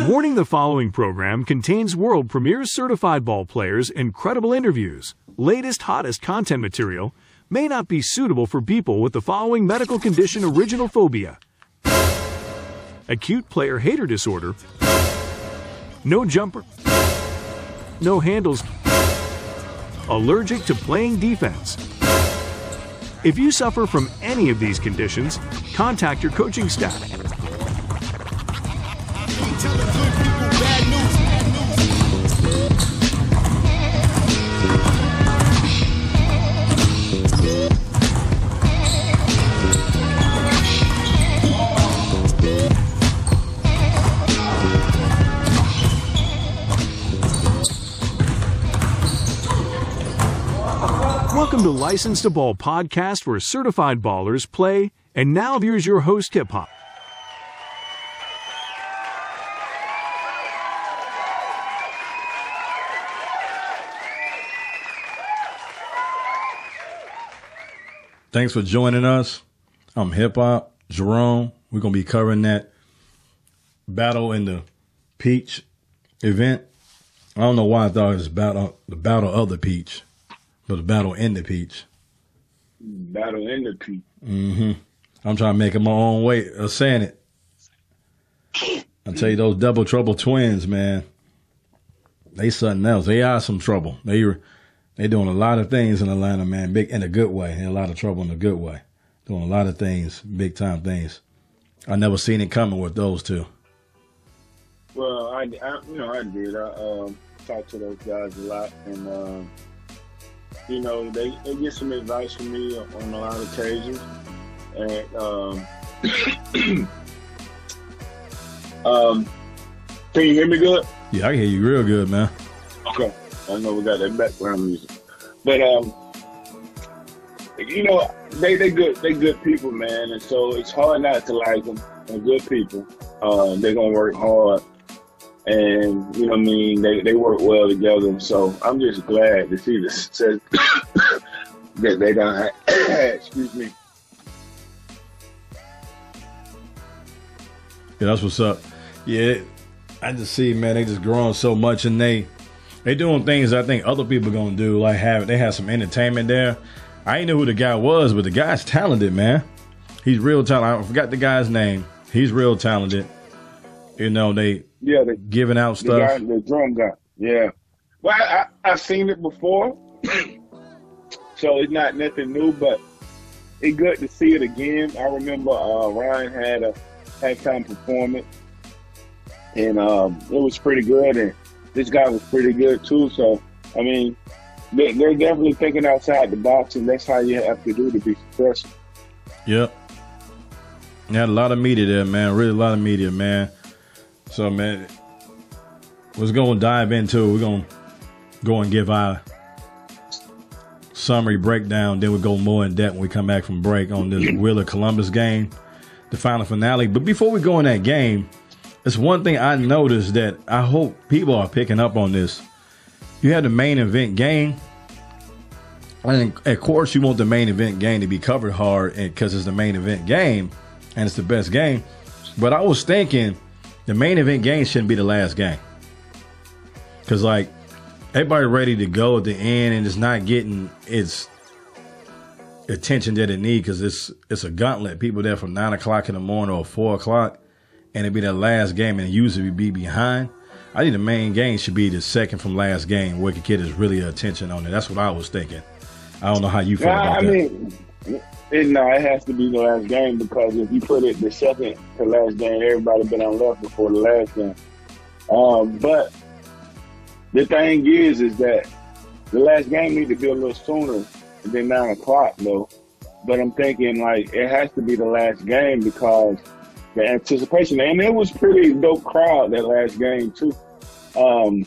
Warning the following program contains world premiere certified ball players, incredible interviews, latest, hottest content material, may not be suitable for people with the following medical condition original phobia. Acute player hater disorder, no jumper, no handles, allergic to playing defense. If you suffer from any of these conditions, contact your coaching staff. To License to Ball podcast where certified ballers play. And now here's your host, Hip Hop. Thanks for joining us. I'm Hip Hop Jerome. We're gonna be covering that battle in the Peach event. I don't know why I thought it was battle the battle of the Peach, but the battle in the Peach. Battle in the Peach. Mm-hmm. I'm trying to make it my own way of saying it. I tell you, those double trouble twins, man. They something else. They are some trouble. They they doing a lot of things in Atlanta, man. Big in a good way. In a lot of trouble in a good way. Doing a lot of things, big time things. I never seen it coming with those two. Well, I, I you know I did. I um, talked to those guys a lot, and um, you know they, they get some advice from me on a lot of occasions, and um, um, can you hear me good? Yeah, I can hear you real good, man. Okay, I know we got that background music, but um, you know they they good they good people, man, and so it's hard not to like them. They're good people. Uh, they're gonna work hard and you know I mean they, they work well together. So I'm just glad to see the success that they don't have. excuse me. Yeah, that's what's up. Yeah, I just see, man, they just growing so much, and they they doing things I think other people gonna do. Like have they have some entertainment there. I ain't know who the guy was, but the guy's talented, man. He's real talented. I forgot the guy's name. He's real talented. You know, they yeah, they giving out the, stuff. guy, the drum guy. Yeah. Well, I, I, I've seen it before, so it's not nothing new, but it's good to see it again. I remember uh, Ryan had a halftime performance, and um, it was pretty good, and this guy was pretty good too. So, I mean, they, they're definitely thinking outside the box, and that's how you have to do to be successful. Yep. You had a lot of media there, man. Really a lot of media, man. So, man, we're going to dive into it. We're going to go and give our summary breakdown. Then we go more in depth when we come back from break on this Wheeler Columbus game, the final finale. But before we go in that game, it's one thing I noticed that I hope people are picking up on this. You have the main event game. And of course, you want the main event game to be covered hard because it's the main event game and it's the best game. But I was thinking the main event game shouldn't be the last game. Cause like everybody ready to go at the end and it's not getting its attention that it need because it's it's a gauntlet. People there from nine o'clock in the morning or four o'clock and it be the last game and usually be behind. I think the main game should be the second from last game where the kid is really attention on it. That's what I was thinking. I don't know how you feel Nah, about I that. mean, it, no, it has to be the last game because if you put it the second to last game, everybody been on left before the last game. Um, but the thing is, is that the last game need to be a little sooner than nine o'clock, though. But I'm thinking like it has to be the last game because the anticipation, and it was pretty dope crowd that last game too. Um,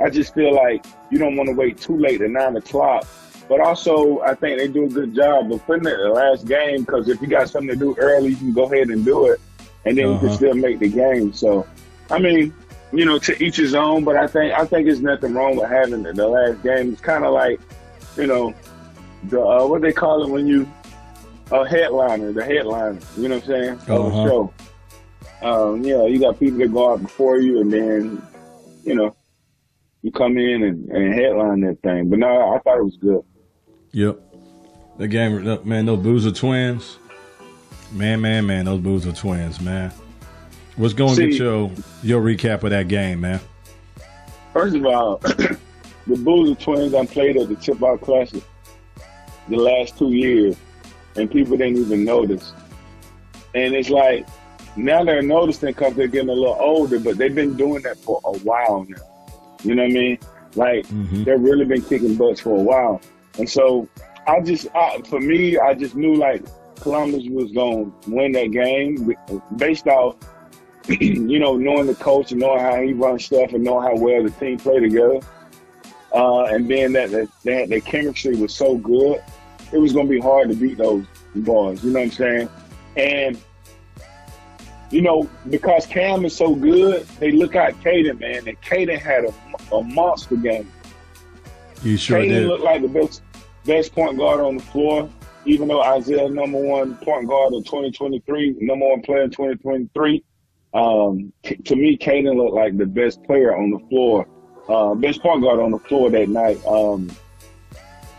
I just feel like you don't want to wait too late at nine o'clock. But also, I think they do a good job of putting it in the last game because if you got something to do early, you can go ahead and do it, and then you Uh-huh. can still make the game. So, I mean, you know, to each his own. But I think I think there's nothing wrong with having the, the last game. It's kind of like, you know, the uh, what they call it when you a headliner, the headliner. You know what I'm saying? Of Uh-huh. the show. Um, you know, you got people that go out before you, and then you know you come in and, and headline that thing. But no, I thought it was good. Yep. The game, man, those Boozer twins. Man, man, man, those Boozer twins, man. What's going to get your your recap of that game, man? First of all, the Boozer twins I played at the Tip Out Classic the last two years, and people didn't even notice. And it's like now they're noticing because they're getting a little older, but they've been doing that for a while now. You know what I mean? Like mm-hmm. they've really been kicking butts for a while, and so I just, I, for me, I just knew like Columbus was going to win that game based off, you know, knowing the coach and knowing how he runs stuff and knowing how well the team play together. Uh, and being that, that, that chemistry was so good, it was going to be hard to beat those boys. You know what I'm saying? And you know, because Cam is so good, they look at Cayden, man, and Cayden had a, a monster game. You sure Cayden did. looked like the best best point guard on the floor, even though Isaiah number one point guard in 2023, number one player in 2023. Um, to me, Cayden looked like the best player on the floor, uh, best point guard on the floor that night. Um,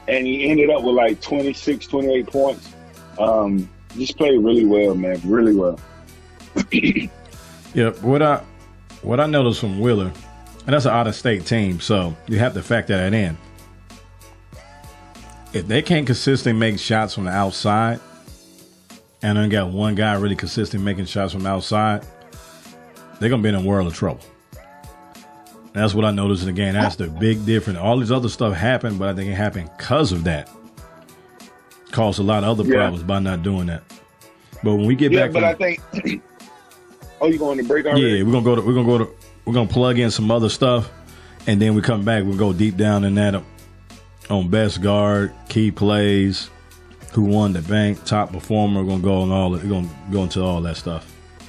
and he ended up with like 26, 28 points. Um, just played really well, man, really well. yeah, what I what I noticed from Wheeler, and that's an out of state team, so you have to factor that in. If they can't consistently make shots from the outside, and then got one guy really consistently making shots from the outside, they're gonna be in a world of trouble. That's what I noticed in the game. That's the big difference. All this other stuff happened, but I think it happened because of that. Caused a lot of other yeah. problems by not doing that. But when we get yeah, back, but from, I think Oh, you going to break already? Yeah, we're gonna go to we're gonna go to we're gonna plug in some other stuff, and then we come back. We'll go deep down in that on best guard, key plays, who won the bank, top performer. We're gonna go on all. We're gonna go into all that stuff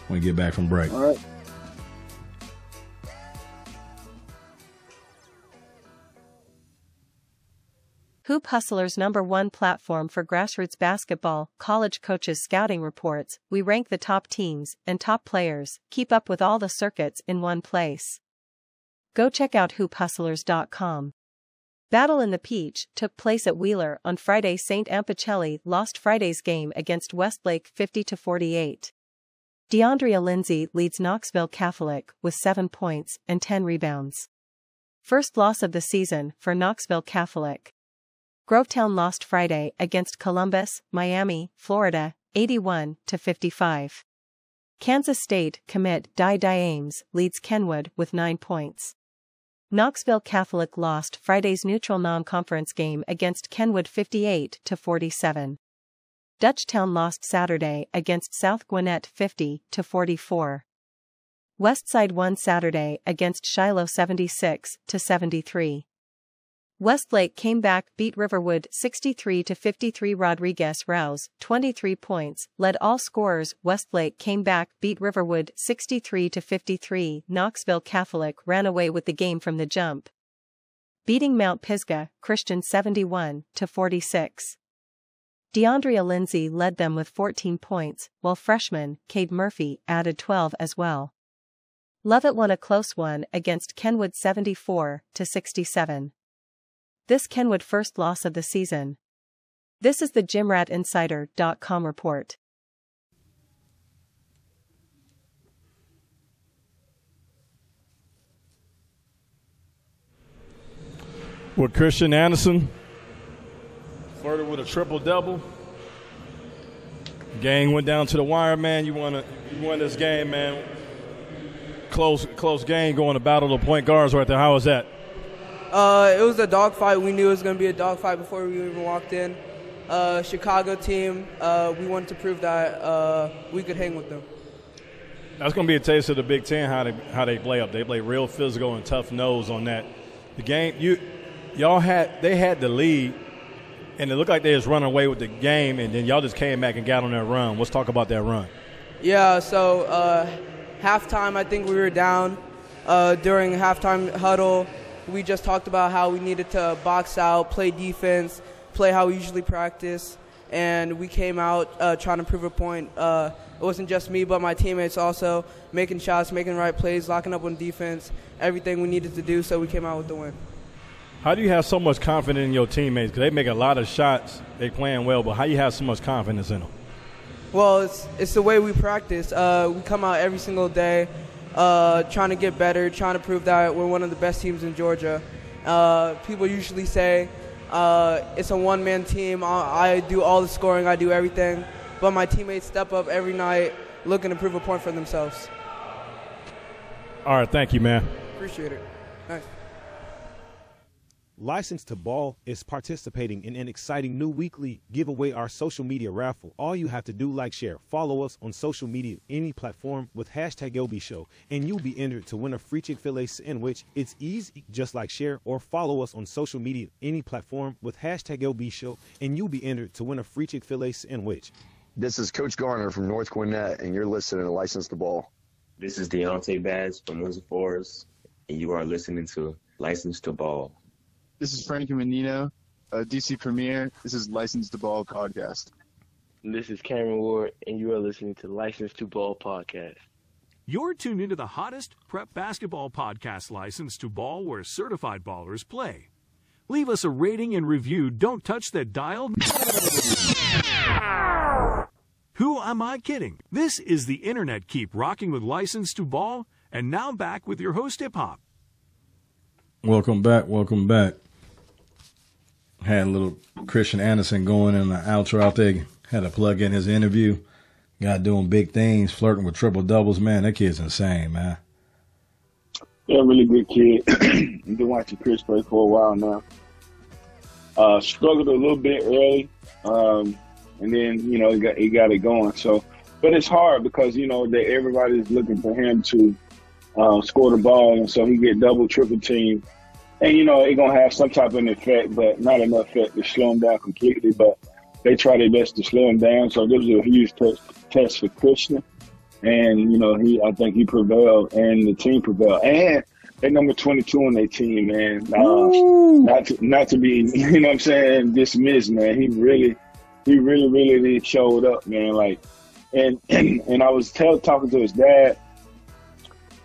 when we get back from break. All right. Hoop Hustler's number one platform for grassroots basketball, college coaches scouting reports, we rank the top teams and top players, keep up with all the circuits in one place. Go check out hoophustlers.com. Battle in the Peach took place at Wheeler on Friday. St. Ampichelli lost Friday's game against Westlake 50 48. DeAndrea Lindsay leads Knoxville Catholic with 7 points and 10 rebounds. First loss of the season for Knoxville Catholic. Grovetown lost Friday against Columbus, Miami, Florida, 81 to 55. Kansas State commit Dye Dye Ames leads Kenwood with 9 points. Knoxville Catholic lost Friday's neutral non-conference game against Kenwood 58 to 47. Dutchtown lost Saturday against South Gwinnett 50 to 44. Westside won Saturday against Shiloh 76 to 73. Westlake came back beat Riverwood 63 to 53 Rodriguez Rouse 23 points led all scorers Westlake came back beat Riverwood 63 to 53 Knoxville Catholic ran away with the game from the jump. Beating Mount Pisgah Christian 71 to 46 DeAndrea Lindsay led them with 14 points while freshman Cade Murphy added 12 as well. Lovett won a close one against Kenwood 74 to 67 this Kenwood first loss of the season. This is the GymRatInsider.com report. With Christian Anderson, flirted with a triple double. Gang went down to the wire, man. You want to you won this game, man. Close close game going to battle the point guards right there. How was that? Uh, it was a dogfight. We knew it was going to be a dogfight before we even walked in. Uh, Chicago team, uh, we wanted to prove that uh, we could hang with them. That's going to be a taste of the Big Ten how they how they play up. They play real physical and tough nose on that. The game you y'all had they had the lead, and it looked like they was running away with the game, and then y'all just came back and got on that run. Let's talk about that run. Yeah. So uh, halftime, I think we were down uh, during halftime huddle we just talked about how we needed to box out, play defense, play how we usually practice. and we came out uh, trying to prove a point. Uh, it wasn't just me, but my teammates also making shots, making the right plays, locking up on defense, everything we needed to do, so we came out with the win. How do you have so much confidence in your teammates? Because they make a lot of shots, they playing well, but how you have so much confidence in them? Well, it's it's the way we practice. Uh, we come out every single day, uh, trying to get better, trying to prove that we're one of the best teams in Georgia. Uh, people usually say uh, it's a one-man team. I, I do all the scoring, I do everything, but my teammates step up every night, looking to prove a point for themselves. All right, thank you, man. Appreciate it. Nice. License to Ball is participating in an exciting new weekly giveaway our social media raffle. All you have to do, like, share, follow us on social media, any platform with hashtag LB Show, and you'll be entered to win a free Chick fil A sandwich. It's easy, just like share or follow us on social media, any platform with hashtag LB Show, and you'll be entered to win a free Chick fil A sandwich. This is Coach Garner from North Gwinnett, and you're listening to License to Ball. This is Deontay Bass from Windsor Forest, and you are listening to License to Ball. This is Frankie Menino, uh, DC Premier. This is License to Ball podcast. This is Cameron Ward, and you are listening to License to Ball podcast. You're tuned into the hottest prep basketball podcast license to ball where certified ballers play. Leave us a rating and review. Don't touch that dial. Who am I kidding? This is the Internet Keep rocking with license to ball, and now back with your host, Hip Hop. Welcome back. Welcome back. Had a little Christian Anderson going in the outro out there. Had to plug in his interview. Got doing big things, flirting with triple doubles. Man, that kid's insane, man. Yeah, really good kid. Been watching Chris play for a while now. Uh, struggled a little bit early, um, and then you know he got he got it going. So, but it's hard because you know that everybody's looking for him to uh, score the ball, and so he get double, triple team and you know, it's gonna have some type of an effect, but not enough effect to slow him down completely. But they try their best to slow him down. So this was a huge test, test for Christian, and you know, he I think he prevailed, and the team prevailed, and they number 22 on their team, man. Uh, not to not to be, you know, what I'm saying dismissed, man. He really, he really, really showed up, man. Like, and and, and I was tell, talking to his dad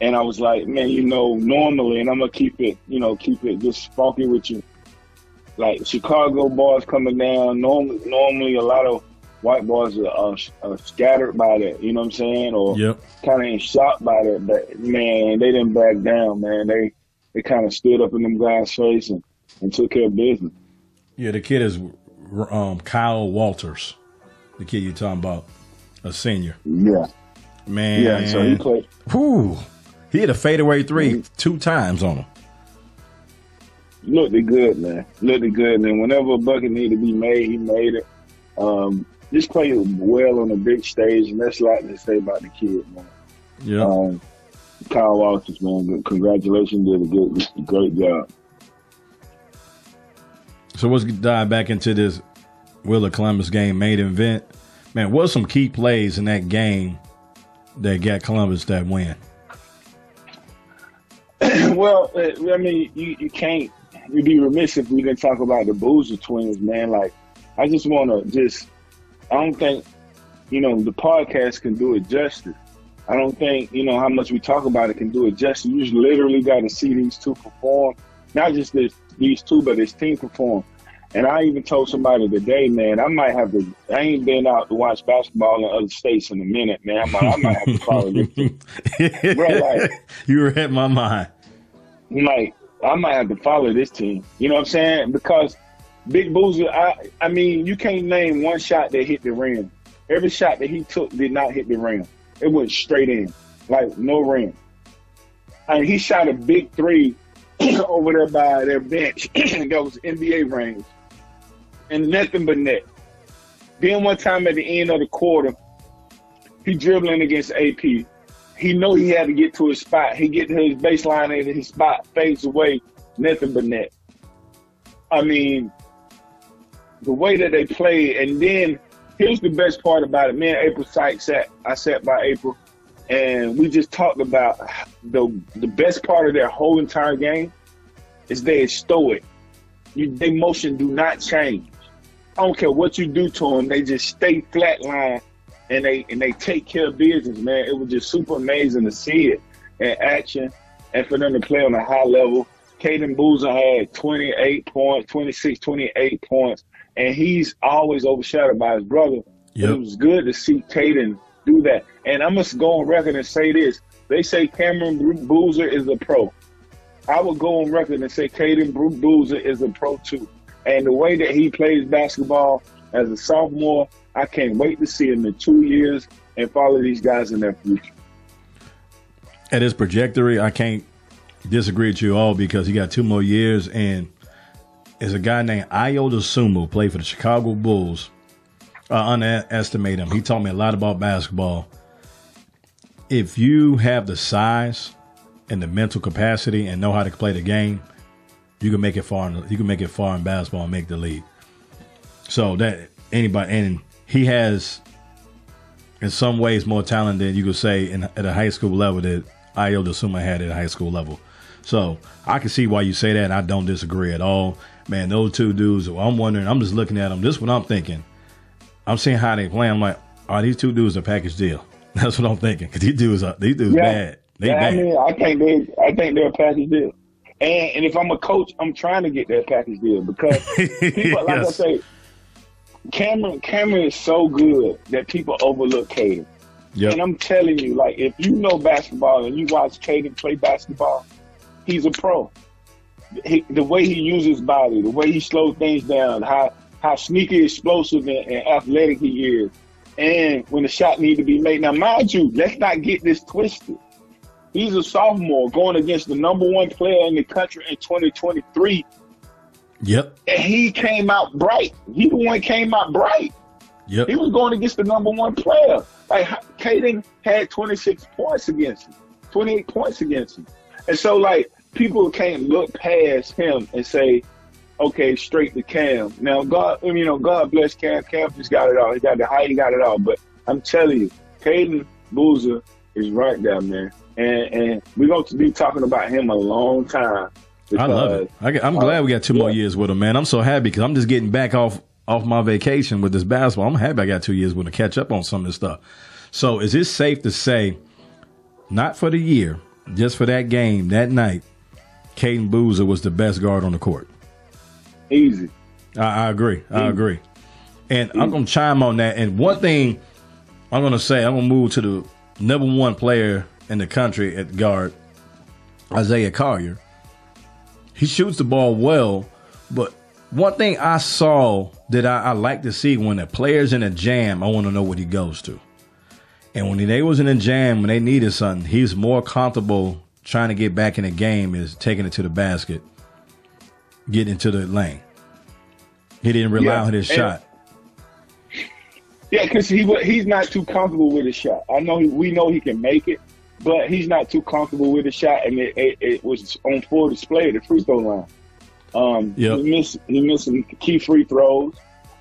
and I was like, man, you know, normally, and I'm gonna keep it, you know, keep it just funky with you. Like Chicago bars coming down, normally, normally a lot of white bars are, are, are scattered by that. You know what I'm saying? Or yep. kind of in shock by that. But man, they didn't back down. Man, they they kind of stood up in them guys' face and, and took care of business. Yeah, the kid is um, Kyle Walters, the kid you're talking about, a senior. Yeah. Man. Yeah, so he played. Whew. He hit a fadeaway 3 mm-hmm. two times on him. Looked good, man. Looked good, and whenever a bucket needed to be made, he made it. Um, just played well on the big stage, and that's a lot to say about the kid, man. Yeah. Um, Kyle Walters, man, congratulations, did a good, great job. So let's dive back into this Wheeler Columbus game main event. Man, what some key plays in that game that got Columbus that win? well, uh, I mean, you, you can't. You'd be remiss if we didn't talk about the Boozer twins, man. Like, I just want to just. I don't think, you know, the podcast can do it justice. I don't think, you know, how much we talk about it can do it justice. You just literally got to see these two perform. Not just this, these two, but this team perform. And I even told somebody today, man, I might have to. I ain't been out to watch basketball in other states in a minute, man. I might, I might have to follow this. Bro, like, you were at my mind like I might have to follow this team. You know what I'm saying? Because Big Boozer, I I mean, you can't name one shot that hit the rim. Every shot that he took did not hit the rim. It went straight in, like no rim. And he shot a big three over there by their bench and that was NBA range, and nothing but net. Then one time at the end of the quarter, he dribbling against AP he know he had to get to his spot. He get to his baseline and his spot fades away, nothing but net. I mean, the way that they play, and then here's the best part about it. Me and April Sykes sat, I sat by April, and we just talked about the the best part of their whole entire game is they stoic. Their motion do not change. I don't care what you do to them, they just stay flatline and they and they take care of business, man. It was just super amazing to see it in action and for them to play on a high level. Cayden Boozer had 28 points, 26, 28 points, and he's always overshadowed by his brother. Yep. It was good to see Cayden do that. And I must go on record and say this. They say Cameron Boozer is a pro. I would go on record and say Cayden Boozer is a pro too. And the way that he plays basketball as a sophomore, I can't wait to see him in two years and follow these guys in their future. At his trajectory, I can't disagree with you all because he got two more years and is a guy named Ayo Dosunmu, played for the Chicago Bulls. I underestimate him. He taught me a lot about basketball. If you have the size and the mental capacity and know how to play the game, you can make it far. In, you can make it far in basketball and make the league. So that anybody and he has, in some ways, more talent than you could say in, at a high school level that Ayo Dosunmu had at a high school level. So I can see why you say that, and I don't disagree at all. Man, those two dudes. I'm wondering. I'm just looking at them. This is what I'm thinking. I'm seeing how they play. I'm like, are these two dudes a package deal? That's what I'm thinking. Cause these dudes are these dudes Yeah. bad. They yeah, bad. I mean, I think they, I think they're a package deal. And and if I'm a coach, I'm trying to get that package deal because people, like I say, Cameron, Cameron is so good that people overlook Cayden. Yep. And I'm telling you, like, if you know basketball and you watch Cayden play basketball, he's a pro. He, the way he uses his body, the way he slows things down, how how sneaky, explosive, and, and athletic he is, and when the shot need to be made. Now, mind you, let's not get this twisted. He's a sophomore going against the number one player in the country in 2023, Yep. and he came out bright. He the one came out bright. Yep. He was going against the number one player. Like Cayden had 26 points against him, 28 points against him. And so like people can't look past him and say, okay, straight to Cam. Now God, you know, God bless Cam. Cam just got it all. He got the height, he got it all. But I'm telling you, Cayden Boozer is right there, man. And and we're going to be talking about him a long time. I love it. I, am uh, glad we got two more years with him, man. I'm so happy because I'm just getting back off off my vacation with this basketball. I'm happy I got two years with him to catch up on some of this stuff. So, is it safe to say, not for the year, just for that game that night, Cayden Boozer was the best guard on the court? Easy. I, I agree. I agree. And I'm going to chime on that. And one thing I'm going to say, I'm going to move to the number one player in the country at guard, Isaiah Collier. He shoots the ball well, but one thing I saw that I, I like to see when a player's in a jam, I want to know what he goes to. And when they was in a jam, when they needed something, he's more comfortable trying to get back in the game is taking it to the basket, getting into the lane. He didn't rely Yeah, on his and- shot. Yeah, because he he's not too comfortable with his shot. I know he, we know he can make it, but he's not too comfortable with his shot, and it, it, it was on full display at the free throw line. Um, Yep. he missed he missed some key free throws,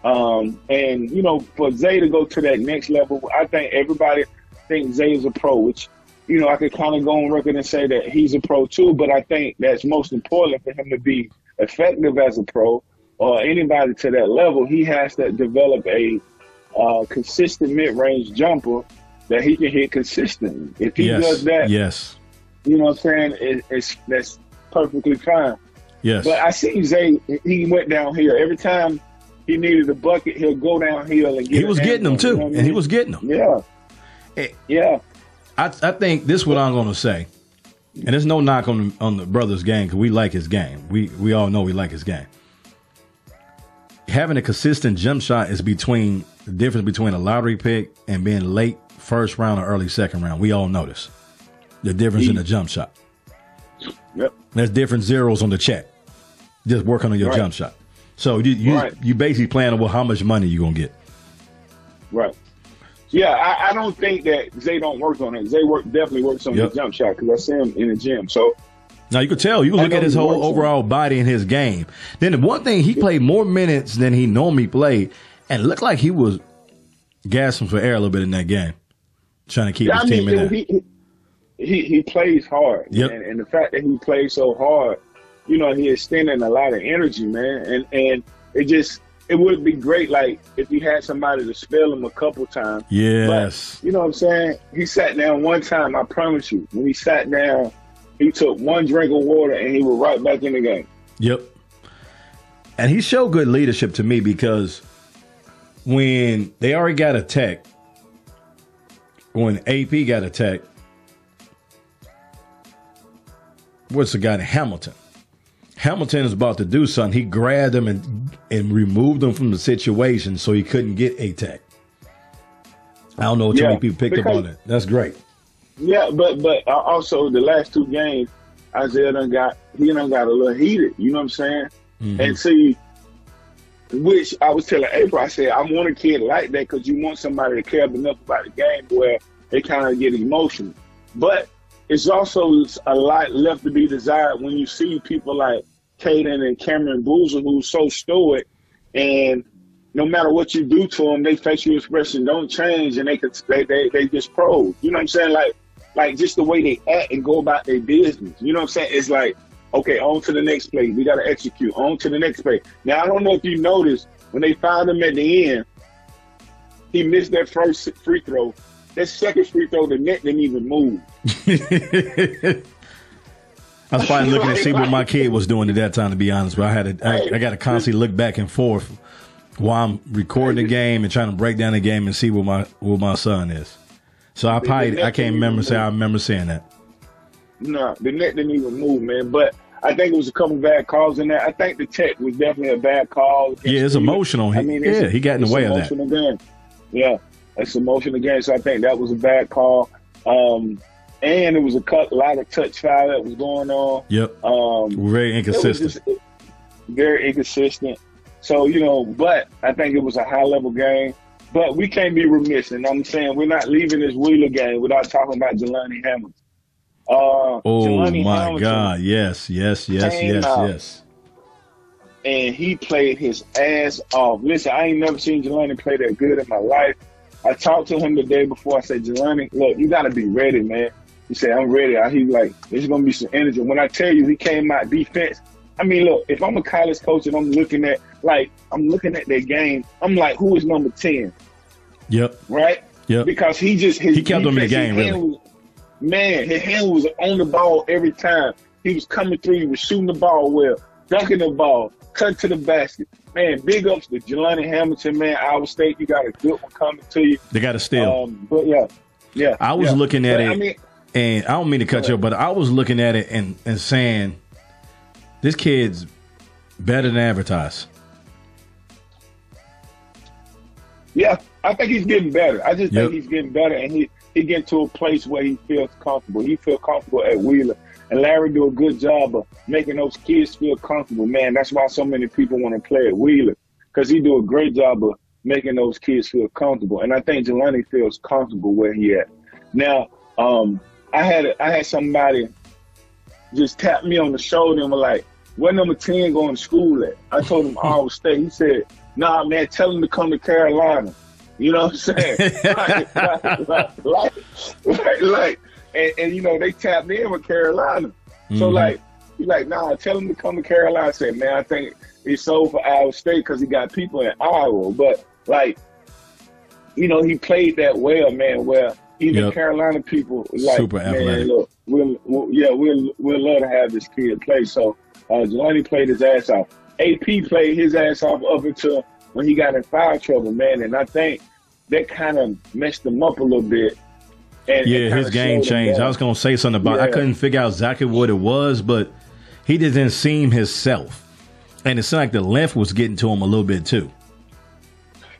um, and you know for Zay to go to that next level, I think everybody thinks Zay is a pro, which you know I could kind of go on record and say that he's a pro too. But I think that's most important for him to be effective as a pro or anybody to that level. He has to develop a uh, consistent mid-range jumper that he can hit consistently. If he yes. does that, Yes. you know what I'm saying? It, it's that's perfectly fine. Yes. But I see Zay. He went down here every time he needed a bucket. He'll go downhill and get. He was getting them you too, know what I and he was getting them. Yeah. Yeah. I, I think this is what I'm going to say, and there's no knock on on the brother's game because we like his game. We we all know we like his game. Having a consistent jump shot is between the difference between a lottery pick and being late first round or early second round. We all notice the difference in the jump shot. Yep. There's different zeros on the check. Just working on your Right. jump shot. So you you, Right. you basically planning well how much money you gonna get. Right. Yeah, I, I don't think that Zay don't work on it. Zay work definitely works on Yep. the jump shot because I see him in the gym. So Now you could tell. You look at his whole overall body and his game. Then the one thing he played more minutes than he normally played, and it looked like he was gasping for air a little bit in that game, trying to keep Yeah, his I team in there. he, he he plays hard, Yep. and, and the fact that he plays so hard, you know, he is extending a lot of energy, man, and and it just it would be great, like if he had somebody to spell him a couple times. Yes. But, you know what I'm saying? He sat down one time. I promise you, when he sat down, he took one drink of water and he was right back in the game. Yep. And he showed good leadership to me because when they already got attacked, when AP got attacked, what's the guy Hamilton? Hamilton is about to do something. He grabbed him and and removed him from the situation so he couldn't get attacked. I don't know too Yeah, many people picked up on it. That's great. Yeah, but but also the last two games, Isaiah done got he done got a little heated. You know what I'm saying? Mhm. And see, which I was telling April, I said I want a kid like that because you want somebody to care enough about the game where they kind of get emotional. But it's also a lot left to be desired when you see people like Cayden and Cameron Boozer who's so stoic and no matter what you do to them, they facial expression don't change and they could they they, they just pros. You know what I'm saying? Like like just the way they act and go about their business. You know what I'm saying? It's like, okay, on to the next play. We gotta execute. On to the next play. Now I don't know if you noticed when they found him at the end, he missed that first free throw. That second free throw, the net didn't even move. I was probably looking to see what my kid was doing at that time. To be honest, but I had to, I, I got to constantly look back and forth while I'm recording the game and trying to break down the game and see what my what my son is. So I probably I can't remember say I remember saying that. No, the net didn't even move, man. But I think it was a couple bad calls in there. I think the tech was definitely a bad call. Yeah, it's Cleveland. emotional. He- it's- yeah, he got in the way of that. emotional Game. Yeah, it's emotional game. So I think that was a bad call. Um, and it was a cut, lot of touch foul that was going on. Yep, Um, very inconsistent. just very inconsistent. So you know, but I think it was a high level game. But we can't be remiss, and I'm saying we're not leaving this Wheeler game without talking about Jelani Hamilton. Uh, Oh Jelani my Hamilton, God! Yes, yes, yes, yes, out. yes. and he played his ass off. Listen, I ain't never seen Jelani play that good in my life. I talked to him the day before. I said, Jelani, look, you got to be ready, man. He said, I'm ready. I, he like, there's going to be some energy. When I tell you he came out defense, I mean, look, if I'm a college coach and I'm looking at, like, I'm looking at their game, I'm like, who is number 10, Yep, right? yep. Because he just, his He kept them in the game, really. was- man, his hand was on the ball every time. He was coming through, he was shooting the ball well, dunking the ball, cut to the basket. Man, big ups to Jelani Hamilton, man. Iowa State, you got a good one coming to you. They got to steal. Um, but yeah, yeah. I was yeah. looking at But, it, I mean, and I don't mean to cut you, but I was looking at it and, and saying, this kid's better than advertised. yeah, I think he's getting better. I just Yep. think he's getting better, and he he getting to a place where he feels comfortable. He feel comfortable at Wheeler, and Larry do a good job of making those kids feel comfortable. Man, that's why so many people want to play at Wheeler because he do a great job of making those kids feel comfortable. And I think Jelani feels comfortable where he at. Now, um, I had I had somebody just tap me on the shoulder and were like, "Where number ten going to school at?" I told him Iowa State. He said, "Nah, man, tell him to come to Carolina." You know what I'm saying? like, like, like, like, like, and, and you know they tapped in with Carolina. So Mhm. like, he like, nah, tell him to come to Carolina. I said, man, I think he's sold for Iowa State because he got people in Iowa. But like, you know, he played that well, man. Where even Yep. Carolina people like, Super man, athletic. look, we'll, we'll yeah, we'll we'll love to have this kid play. So uh, Jelani played his ass off. AP played his ass off up until when he got in foul trouble, man. And I think that kind of messed him up a little bit. And Yeah, his game changed. I was to say something about. I couldn't figure out exactly what it was, but he didn't seem himself, and it seemed like the length was getting to him a little bit too.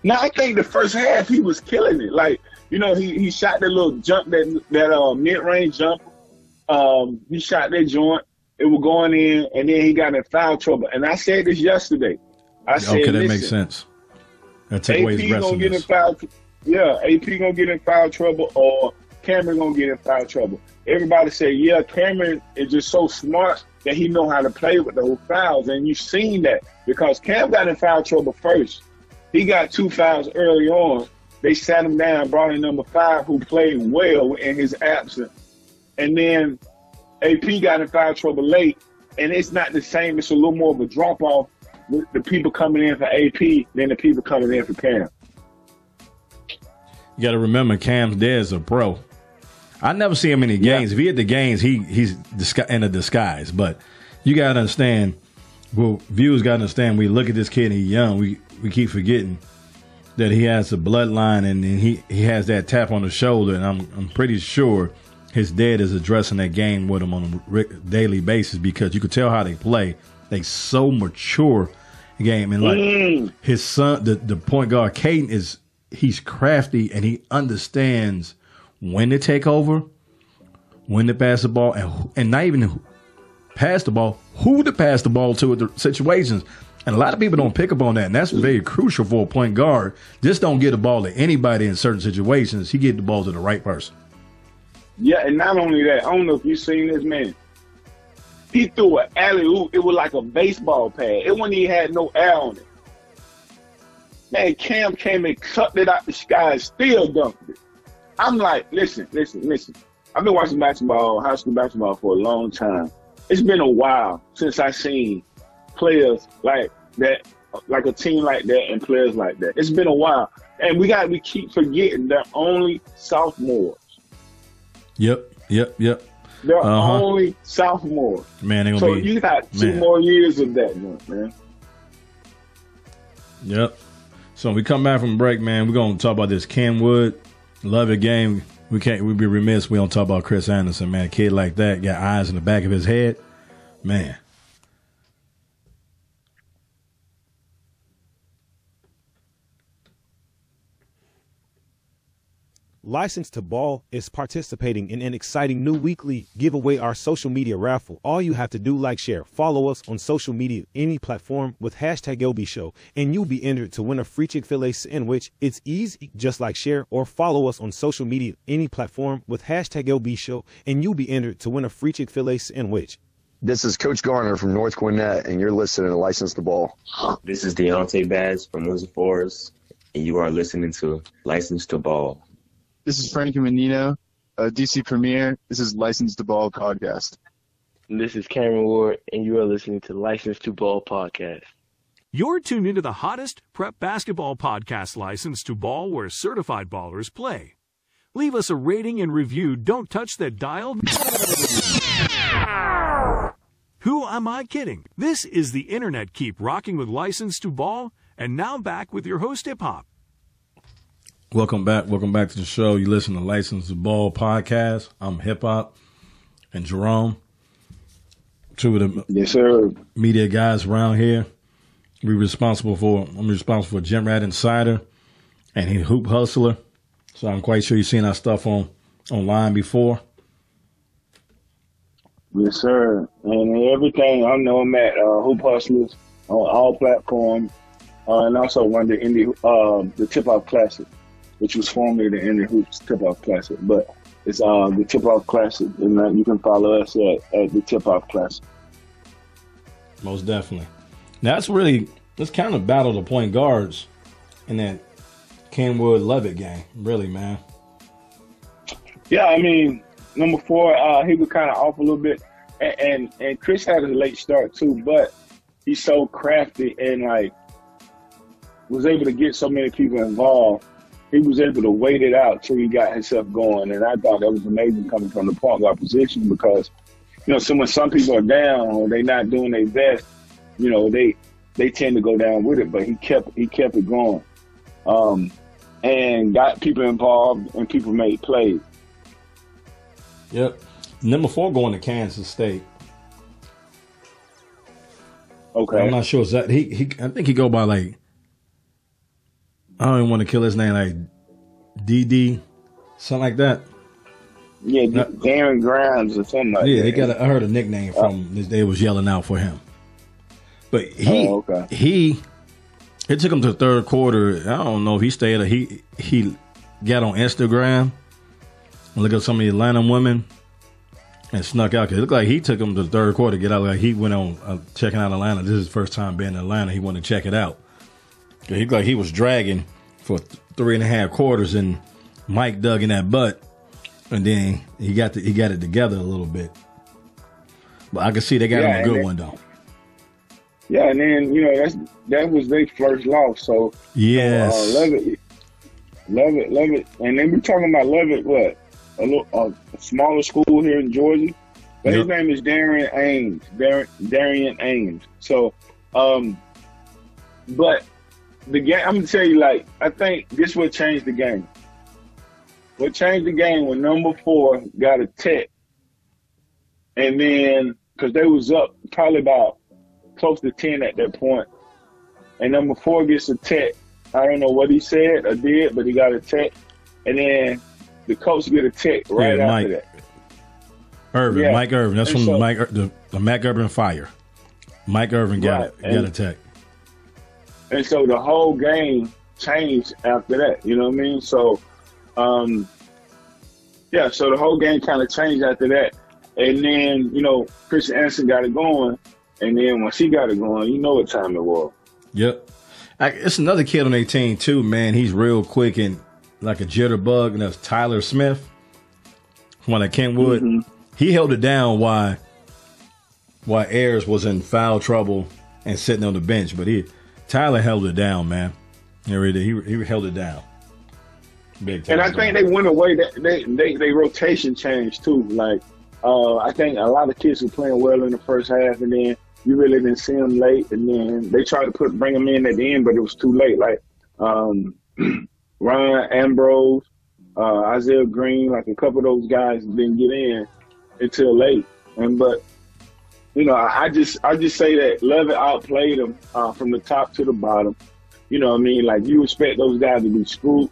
Now I think the first half he was killing it. Like you know, he he shot that little jump that that uh, mid range jump. Um, he shot that joint. It was going in, and then he got in foul trouble. And I said this yesterday. I said, okay, that listen, makes sense. That take away his AP gonna get in foul. Yeah, AP gonna get in foul trouble, or Cameron gonna get in foul trouble. Everybody say, yeah, Cameron is just so smart that he know how to play with those fouls, and you've seen that because Cam got in foul trouble first. He got two fouls early on. They sat him down, brought in number five, who played well in his absence, and then AP got in foul trouble late, and it's not the same. It's a little more of a drop off the, people coming in for AP than the people coming in for Cam. You got to remember, Cam's dad is a pro. I never see him in the games. If he at the games, he he's in a disguise. But you got to understand, well, viewers got to understand. We look at this kid, and he's young. We we keep forgetting that he has a bloodline, and, and he he has that tap on the shoulder. And I'm I'm pretty sure his dad is addressing that game with him on a daily basis because you could tell how they play. They so mature game, and like Mm. his son, the the point guard, Cayden is he's crafty and he understands when to take over, when to pass the ball, and and not even who- pass the ball, who to pass the ball to at the situations. And a lot of people don't pick up on that, and that's very crucial for a point guard. Just don't get the ball to anybody in certain situations. He get the ball to the right person. Yeah, and not only that, I don't know if you've seen this man. He threw an alley oop. It was like a baseball pad. It wasn't even had no air on it. Man, Cam came and cut it out the sky and still dunked it. I'm like, listen, listen, listen. I've been watching basketball, high school basketball for a long time. It's been a while since I seen players like that, like a team like that and players like that. It's been a while. And we got we keep forgetting they're only sophomores. Yep, yep, yep. They're Uh-huh. only sophomores. Man, they gonna So be you got two man. more years of that, man. Yep. So we come back from break, man, we're gonna talk about this Kenwood. Lovett game. We can't we'd be remiss we don't talk about Chris Anderson, man. A kid like that got eyes in the back of his head. Man. License to Ball is participating in an exciting new weekly giveaway our social media raffle. All you have to do, like, share, follow us on social media, any platform with hashtag LB Show, and you'll be entered to win a free Chick fil A sandwich. It's easy, just like share or follow us on social media, any platform with hashtag LB Show, and you'll be entered to win a free Chick fil A sandwich. This is Coach Garner from North Gwinnett, and you're listening to License to Ball. This is Deontay Bass from Windsor Forest, and you are listening to License to Ball. This is Frankie Menino, uh, DC Premier. This is License to Ball podcast. And this is Cameron Ward, and you are listening to License to Ball podcast. You're tuned into the hottest prep basketball podcast License to ball where certified ballers play. Leave us a rating and review. Don't touch that dial. Who am I kidding? This is the Internet Keep rocking with license to ball, and now back with your host, Hip Hop. Welcome back. Welcome back to the show. You listen to License to Ball podcast. I'm Hip Hop and Jerome. Two of the yes, sir. media guys around here. We responsible for I'm responsible for Gym Rat Insider and he Hoop Hustler. So I'm quite sure you've seen our stuff on online before. Yes, sir. And everything I know I'm at uh, Hoop Hustlers on all platforms, uh, and also run the Indie uh, the Tip Off Classic, which was formerly the Indie Hoops Tip Off Classic, but it's uh, the Tip Off Classic, and uh, you can follow us at, at the Tip Off Classic. Most definitely. Now that's really let's kind of battle the point guards in that Kenwood Lovett game. Really, man. Yeah, I mean, number four, uh, he was kind of off a little bit, and, and and Chris had a late start too, but he's so crafty and like was able to get so many people involved. He was able to wait it out till he got himself going, and I thought that was amazing coming from the point guard position because you know, so when some people are down or they not doing their best, you know, they they tend to go down with it, but he kept he kept it going, um, and got people involved and people made plays. Yep. Number four going to Kansas State. Okay. I'm not sure is that he he I think he go by like I don't even want to kill his name like DD something like that. Yeah, D- Darren Grimes or something like yeah, that. they got. A, I heard a nickname from. They was yelling out for him, but he Oh, okay. he it took him to the third quarter. I don't know if he stayed or he he got on Instagram and look at some of the Atlanta women and snuck out. Cause it looked like he took him to the third quarter to get out. Like he went on uh, checking out Atlanta. This is his first time being in Atlanta. He wanted to check it out. He looked like he was dragging for th- three and a half quarters, and Mike dug in that butt, and then he got the, he got it together a little bit. But I can see they got Yeah, him a good one though. Yeah, and then you know that's that was their first loss. So Yes. uh, love it, love it, love it. And then we're talking about Lovett. What a little a smaller school here in Georgia, but his name is Darian Ames. Dar- Darian Ames. So, um, but the game. I'm gonna tell you, like I think this will change the game. What changed the game when number four got a tech, and then because they was up probably about close to ten at that point, and number four gets a tech. I don't know what he said or did, but he got a tech, and then the coach get a tech right Yeah, after Mike. that. Irvin, Yeah. Mike Irvin. That's And from so- Mike the, the Mac Irvin fire. Mike Irvin got Right, it, got and- a tech. And so the whole game changed after that. You know what I mean? So, um, yeah, so the whole game kind of changed after that. And then, you know, Chris Anderson got it going. And then once he got it going, you know what time it was. Yep. I, it's another kid on their team too, man. He's real quick and like a jitterbug, and that's Tyler Smith, one at Kenwood. Mm-hmm. He held it down while while Ayers was in foul trouble and sitting on the bench, but he Tyler held it down, man. He really. He, he held it down. Big time. And I think they went away. That they they they rotation changed too. Like uh, I think a lot of kids were playing well in the first half, and then you really didn't see them late. And then they tried to put bring them in at the end, but it was too late. Like um, Ryan Ambrose, uh, Isaiah Green, like a couple of those guys didn't get in until late. And but you know, I, just I just say that Lovett outplayed them uh, from the top to the bottom. You know what I mean? Like you expect those guys to be screwed.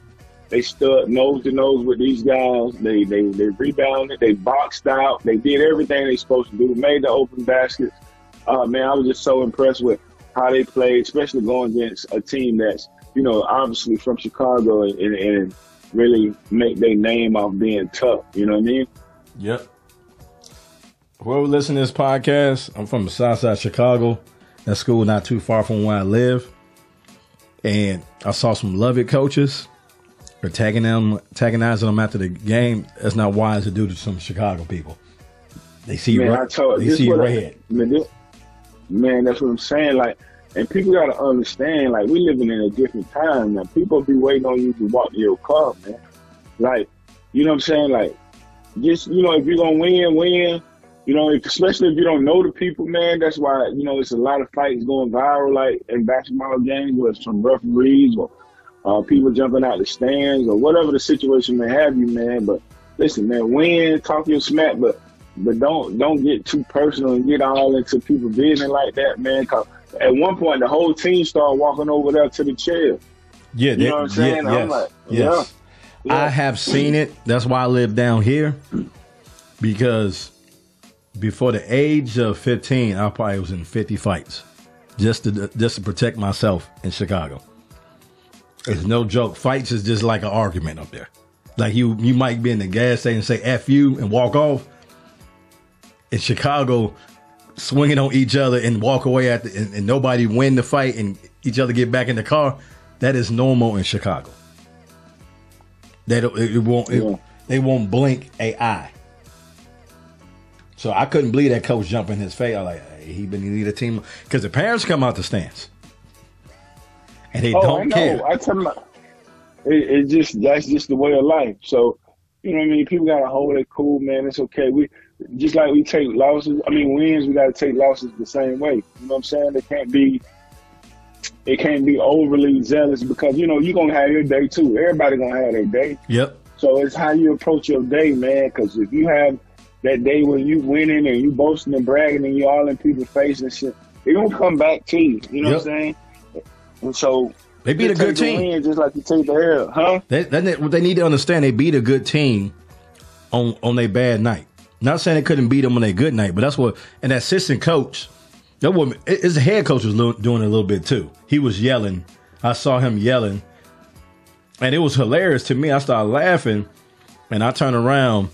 They stood nose to nose with these guys. They they they rebounded. They boxed out. They did everything they supposed to do. Made the open baskets. Uh, man, I was just so impressed with how they played, especially going against a team that's you know obviously from Chicago and, and really make their name off being tough. You know what I mean? Yep. Whoever listen to this podcast, I'm from the South Side of Chicago. That school not too far from where I live. And I saw some Lovett coaches tagging them, antagonizing them after the game. That's not wise to do to some Chicago people. They see man. I told they see I- red. man, this- man, that's what I'm saying. Like, and people gotta understand. Like, we living in a different time now. People be waiting on you to walk to your car, man. Like, you know what I'm saying? Like, just you know, if you're gonna win, win. You know, if, especially if you don't know the people, man. That's why you know it's a lot of fights going viral, like in basketball games, where it's from referees or uh, people jumping out the stands or whatever the situation may have you, man. But listen, man, win, talk your smack, but but don't don't get too personal and get all into people business like that, man. Cause at one point the whole team started walking over there to the chair. Yeah, You know what I'm saying? yeah, I'm yes, like, yes. yeah. I have seen it. That's why I live down here. Because before the age of 15, I probably was in 50 fights just to just to protect myself in Chicago. It's no joke. Fights is just like an argument up there. Like you you might be in the gas station and say F you and walk off. In Chicago, swinging on each other and walk away at the, and, and nobody win the fight and each other get back in the car. That is normal in Chicago. Don't. It, it won't. it- Yeah. they won't blink a eye. So I couldn't believe that coach jump in his face. I like hey, he been lead a team because the parents come out the stands and they oh, don't know. care. I tell them, it, it just that's just the way of life. So you know what I mean. People gotta hold it cool, man. It's okay. We just like we take losses. I mean, wins. We gotta take losses the same way. You know what I'm saying? They can't be. It can't be overly zealous because you know you're gonna have your day too. Everybody gonna have their day. Yep. So it's how you approach your day, man. Because if you have that day when you winning and you boasting and bragging and you all in people's face and shit, it gonna come back to you. You know what I'm saying? And so They beat a good team. win just like you take the hell, huh? They, they, what they need to understand, they beat a good team on on their bad night. Not saying they couldn't beat them on their good night, but that's what. an assistant coach, that woman, his head coach was doing a little bit too. He was yelling. I saw him yelling, and it was hilarious to me. I started laughing, and I turned around,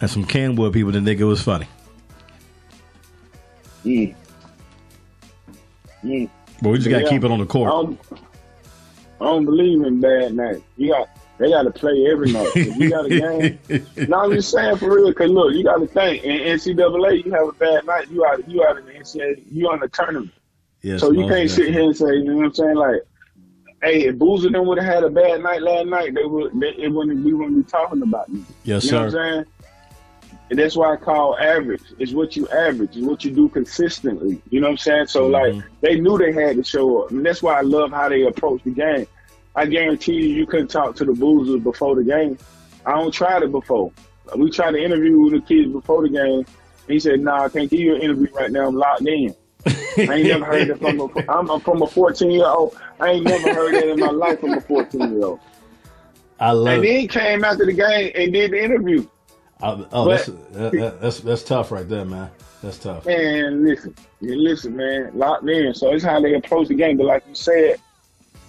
and some Kenwood people didn't think it was funny. Mm. Mm. But we just got to Yeah. keep it on the I court. don't, I don't believe in bad nights. You got they got to play every night. If you got a game, no, I'm just saying for real. Cause look, you got to think in NCAA, you have a bad night, you out, you out in the NCAA, you on the tournament. Yes, so you can't sit here and say, you know what I'm saying? Like, hey, if Boozer them would have had a bad night last night, they would. They, it wouldn't. We wouldn't be talking about you. Yes, you know sir. what I'm saying? And that's why I call average. It's what you average. It's what you do consistently. You know what I'm saying? So Mm-hmm. like they knew they had to show up. And that's why I love how they approach the game. I guarantee you, you couldn't talk to the Boozers before the game. I don't try it before. We tried to interview the kids before the game. He said, "Nah, I can't give you an interview right now. I'm locked in." I ain't never heard that from a. I'm, I'm from a 14 year old. I ain't never heard that in my life from a 14 year old. I love And it. then came after the game and did the interview. I, oh, but- that's, that, that, that's that's tough right there, man. That's tough. Man, listen, you listen, man, locked in. So it's how they approach the game. But like you said,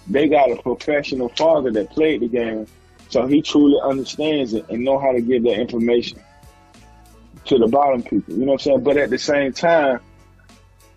they got a professional father that played the game, so he truly understands it and know how to give that information to the bottom people. You know what I'm saying? But at the same time,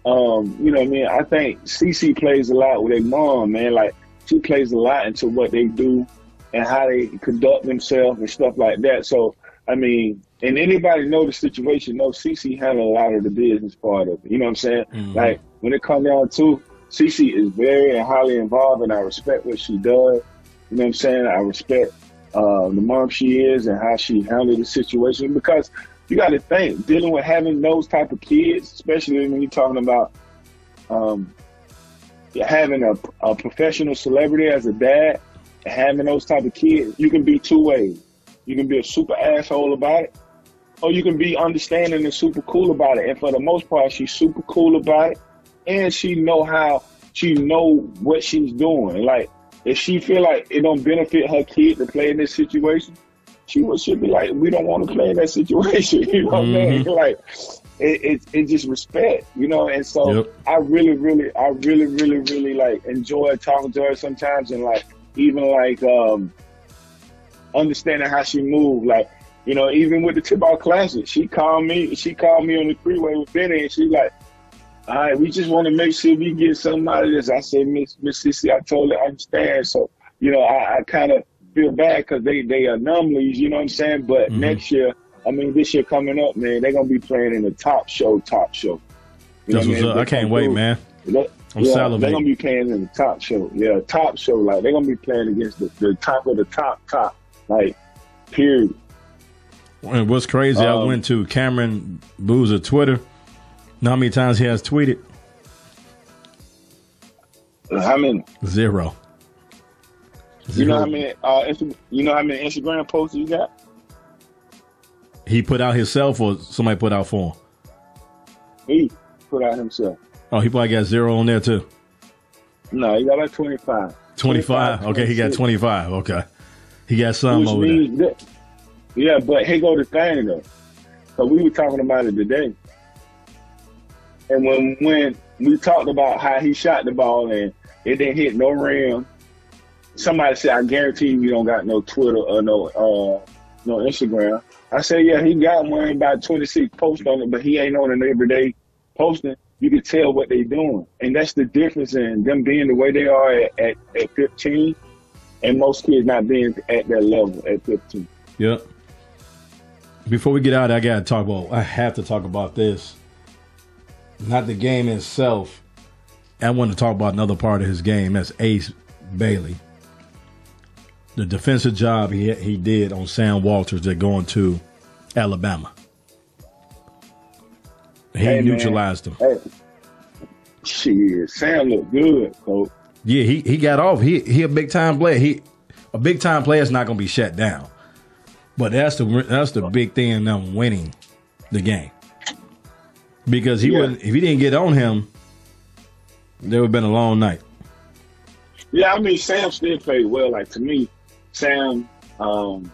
um, you know what I mean? I think CC plays a lot with their mom, man. Like she plays a lot into what they do and how they conduct themselves and stuff like that. So I mean, and anybody know the situation knows CC handle a lot of the business part of it. You know what I'm saying? Mhm. Like when it comes down to CC is very and highly involved, and I respect what she does. You know what I'm saying? I respect uh, the mom she is and how she handled the situation because you got to think dealing with having those type of kids, especially when you're talking about um, having a, a professional celebrity as a dad, having those type of kids, you can be two ways. You can be a super asshole about it, or you can be understanding and super cool about it. And for the most part, she's super cool about it, and she know how she know what she's doing. Like if she feel like it don't benefit her kid to play in this situation, she would should be like, we don't want to play in that situation. You know what I mean? Like it, it, it just respect, you know. And so Yep. I really, really, I really, really, really like enjoy talking to her sometimes, and like even like um understanding how she moved. Like you know, even with the tip off classic, she called me. She called me on the freeway with Benny, and she like. All right, we just want to make sure we get something out of this. I said, Miss Miss Sissy, I totally understand. So, you know, I, I kind of feel bad because they they are anomalies. You know what I'm saying? But Mhm. next year, I mean, this year coming up, man, they're gonna be playing in the top show, top show. You That's what's mean? up. They I can't wait, through. man. They- I'm yeah, salivating. They're gonna be playing in the top show. Yeah, top show. Like they're gonna be playing against the, the top of the top, top. Like, period. And what's crazy, I Um, went to Cameron Boozer Twitter. Know how many times he has tweeted? How many? Zero. You know Zero. how many? Uh, you know how many Instagram posts you got? He put out himself or somebody put out for him? He put out himself. Oh, he probably got zero on there too. No, he got like twenty five. 25. Okay, he got 25. Okay. He got some over there. means that, yeah, but here go the thing though. So we were talking about it today, and when when we talked about how he shot the ball and it didn't hit no rim, somebody said, "I guarantee you, you don't got no Twitter or no uh no Instagram." I said, "Yeah, he got one about twenty six posts on it, but he ain't on it every day posting." You can tell what they doing, and that's the difference in them being the way they are at, at, at fifteen, and most kids not being at that level at fifteen. Yep. Before we get out, I got to talk about, I have to talk about this. Not the game itself. I want to talk about another part of his game. That's Ace Bailey. The defensive job he, he did on Sam Walters that going to Alabama. He Hey, man. neutralized him. Hey, shit, Sam looked good, coach. Yeah, he, he got off. He he a big time player. He a big time player is not going to be shut down. But that's the that's the big thing in them winning the game. Because he Yeah. wouldn't if he didn't get on him, there would have been a long night. Yeah, I mean Sam still played well. Like to me, Sam, um,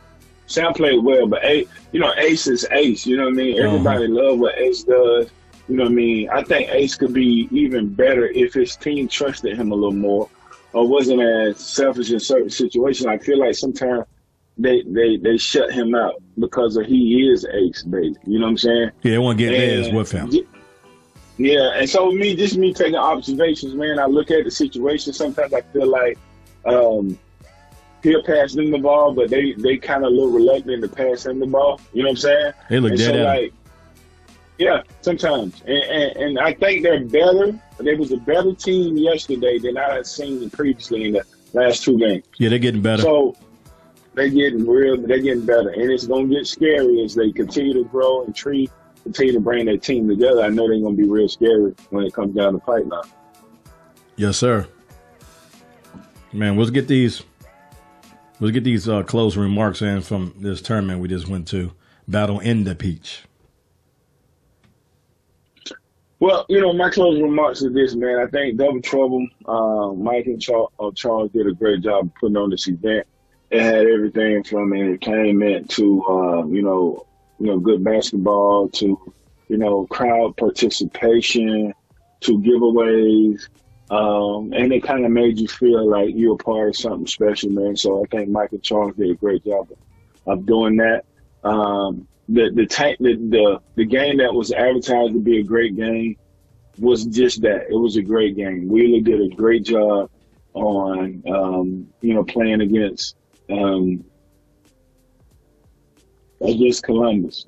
Sam played well, but A, you know, Ace is Ace. You know what I mean? Everybody love what Ace does. You know what I mean? I think Ace could be even better if his team trusted him a little more, or wasn't as selfish in certain situations. I feel like sometimes they they they shut him out because of he is Ace, baby. You know what I'm saying? Yeah, they want to get theirs with him. Yeah, and so me, just me taking observations, man. I look at the situation. Sometimes I feel like um, he'll pass them the ball, but they they kind of a little reluctant to pass him the ball. You know what I'm saying? They look and dead so like, Yeah, sometimes, and, and, and I think they're better. They was a better team yesterday than I had seen previously in the last two games. Yeah, they're getting better. So they're getting real. They're getting better, and it's going to get scary as they continue to grow and treat, continue to bring their team together. I know they're going to be real scary when it comes down to the pipeline. Yes, sir. Man, let's get these. Let's get these uh, closing remarks in from this tournament we just went to. Battle in the Peach. Well, you know, my closing remarks is this, man. I think Double Trouble, uh, Mike and Charles, uh, Charles did a great job putting on this event. It had everything from entertainment to, uh, you know, you know, good basketball to, you know, crowd participation to giveaways. Um, and it kind of made you feel like you're a part of something special, man. So I think Mike and Charles did a great job of, of doing that. Um, the the, tank, the the the game that was advertised to be a great game was just that. It was a great game. Wheeler did a great job on um, you know playing against um, against Columbus.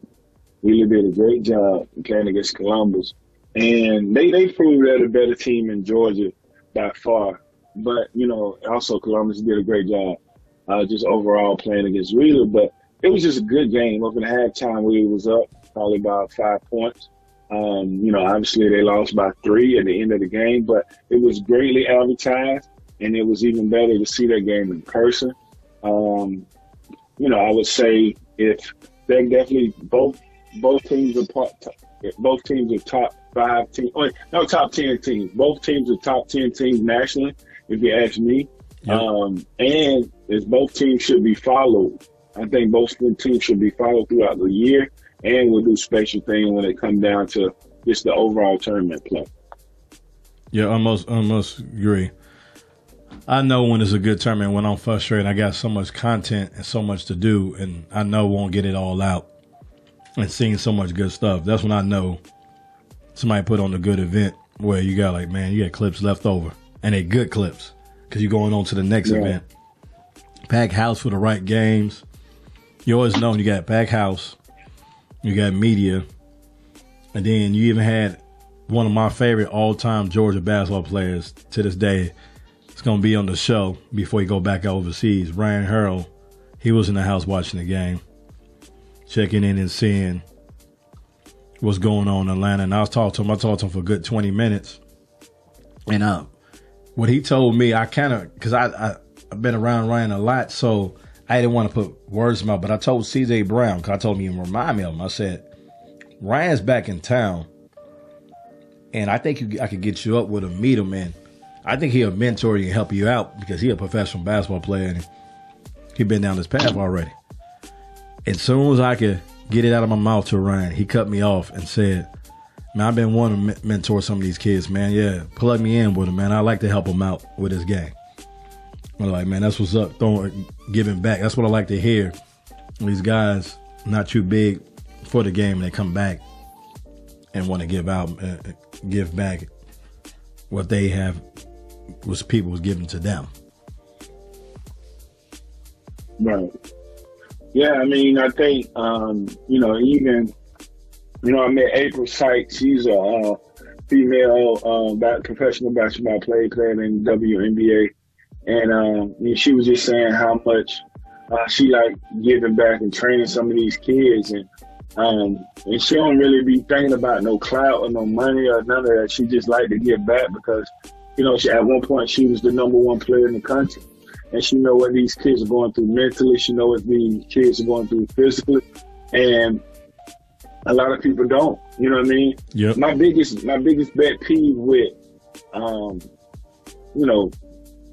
Wheeler did a great job playing against Columbus, and they they proved they're the better team in Georgia by far. But you know, also Columbus did a great job uh, just overall playing against Wheeler. But it was just a good game. Up in halftime, we was up probably about five points. Um, you know, obviously they lost by three at the end of the game, but it was greatly advertised, and it was even better to see that game in person. Um, you know, I would say if they're definitely both both teams are part, both teams are top five teams, oh, no top ten teams. Both teams are top ten teams nationally, if you ask me. Yep. Um, and as both teams should be followed I think both good teams should be followed throughout the year, and we'll do special things when it comes down to just the overall tournament play. Yeah, I almost almost agree. I know when it's a good tournament when I'm frustrated. I got so much content and so much to do, and I know won't get it all out. And seeing so much good stuff, that's when I know somebody put on a good event where you got like, man, you got clips left over, and they good clips because you're going on to the next yeah. event. Pack house for the right games you always know you got back house, you got media, and then you even had one of my favorite all time Georgia basketball players to this day. It's gonna be on the show before he go back overseas. Ryan Harrow, he was in the house watching the game, checking in and seeing what's going on in Atlanta. And I was talking to him. I talked to him for a good twenty minutes, and uh, what he told me, I kind of because I, I I've been around Ryan a lot, so I didn't want to put words in my mouth, but I told CJ Brown, because I told him he remind me of him. I said, Ryan's back in town, and I think you, I could get you up with him, meet him, and I think he'll mentor you and help you out because he's a professional basketball player and he been down this path already. As soon as I could get it out of my mouth to Ryan, he cut me off and said, Man, I've been wanting to mentor some of these kids, man. Yeah, plug me in with them, man. I like to help them out with this game. I'm like, man, that's what's up. Throwing, giving back. That's what I like to hear. These guys not too big for the game, and they come back and want to give out, uh, give back what they have was people was given to them. Right. Yeah, I mean, I think um, you know, even you know, I met April Sykes. She's a uh, female uh, professional basketball player playing in WNBA and um, mean, she was just saying how much uh, she like giving back and training some of these kids, and um, and she don't really be thinking about no clout or no money or none of that. She just like to give back because you know she, at one point she was the number one player in the country, and she know what these kids are going through mentally. She know what these kids are going through physically, and a lot of people don't. You know what I mean? Yeah. My biggest my biggest pet peeve with um, you know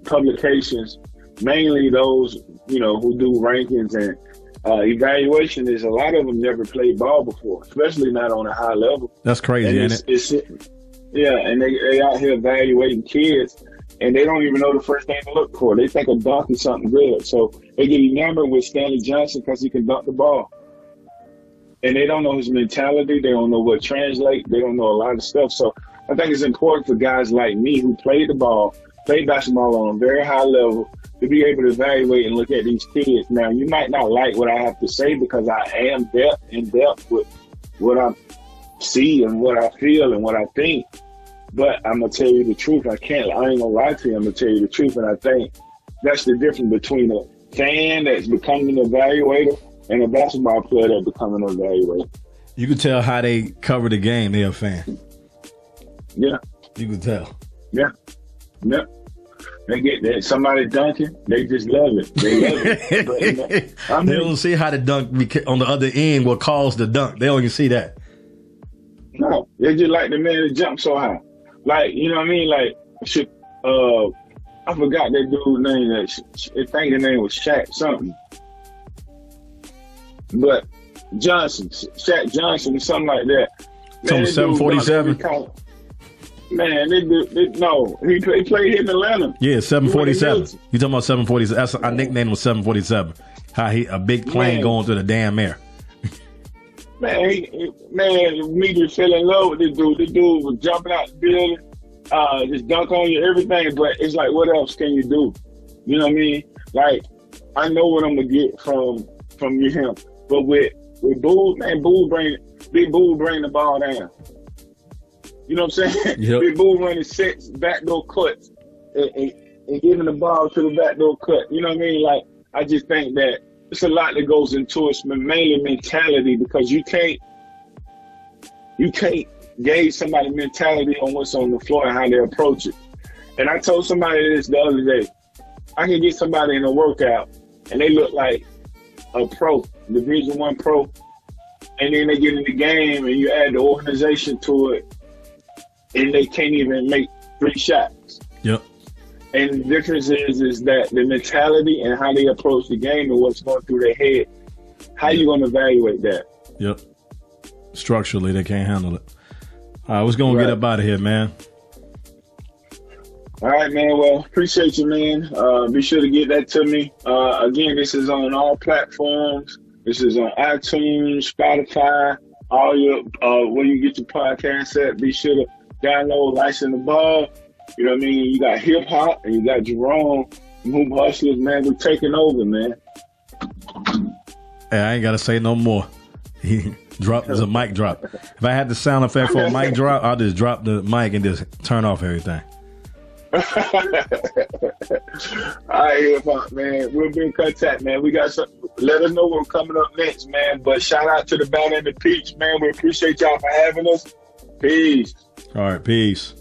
publications, mainly those you know who do rankings and uh, evaluation, is a lot of them never played ball before, especially not on a high level. That's crazy, and isn't it's, it? It's, yeah, and they they out here evaluating kids, and they don't even know the first thing to look for. They think a dunk is something good, so they get enamored with Stanley Johnson because he can dunk the ball. And they don't know his mentality. They don't know what translate. They don't know a lot of stuff. So I think it's important for guys like me who play the ball play basketball on a very high level to be able to evaluate and look at these kids. Now, you might not like what I have to say because I am depth in depth with what I'm see and what I feel and what I think. But I'm gonna tell you the truth. I can't. I ain't gonna lie to you. I'm gonna tell you the truth, and I think that's the difference between a fan that's becoming an evaluator and a basketball player that's becoming an evaluator. You can tell how they cover the game. They're a fan. Yeah, You can tell. yeah, yeah. They get that somebody dunking, they just love it. They love it. But, you know, I they don't see how the dunk on the other end will cause the dunk. They don't even see that. No, they just like the man that jump so high. Like, you know what I mean? Like, shit, uh, I forgot that dude's name. That I think the name was Shaq something. But Johnson, Sh- Shaq Johnson something like that. Some that dude 747? Dunked every count. Man, they, do- they, no, he, he played here in Atlanta. Yeah, seven forty seven. You talking about seven forty seven? That's our nickname was seven forty seven. How he a big plane Man. going through the damn air. Man, he- man, me just fell in love with this dude. This dude was jumping out the building, uh, just dunk on you, everything. But it's like, what else can you do? You know what I mean? Like, I know what I'm gonna get from from you him. But with with Boo, man, Boo bring big Boo bring the ball down. You know what I'm saying? Yep. Big Boo running six backdoor cuts and, and, and giving the ball to the backdoor cut. You know what I mean? Like, I just think that it's a lot that goes into it, mainly mentality because you can't you can't gauge somebody's mentality on what's on the floor and how they approach it. And I told somebody this the other day. I can get somebody in a workout and they look like a pro, Division One pro, and then they get in the game and you add the organization to it, and they can't even make three shots. Yep. And the difference is is that the mentality and how they approach the game and what's going through their head. How you going to evaluate that? Yep. Structurally, they can't handle it. All right, what's going to get up out of here, man? All right, man. Well, appreciate you, man. Uh, be sure to get that to me. Uh, again, this is on all platforms. This is on iTunes, Spotify, all your uh, where you get your podcast at. Be sure to download License to Ball. You know what I mean? You got hip hop and you got Jerome, Move Hustlers, man. We're taking over, man. Hey, I ain't got to say no more. He dropped as a mic drop. If I had the sound effect for a mic drop, I'll just drop the mic and just turn off everything. All right, hip hop, man. We'll be in contact, man. We got some. Let us know what's coming up next, man. But shout out to the Battle in the Peach, man. We appreciate y'all for having us. Peace. All right, peace.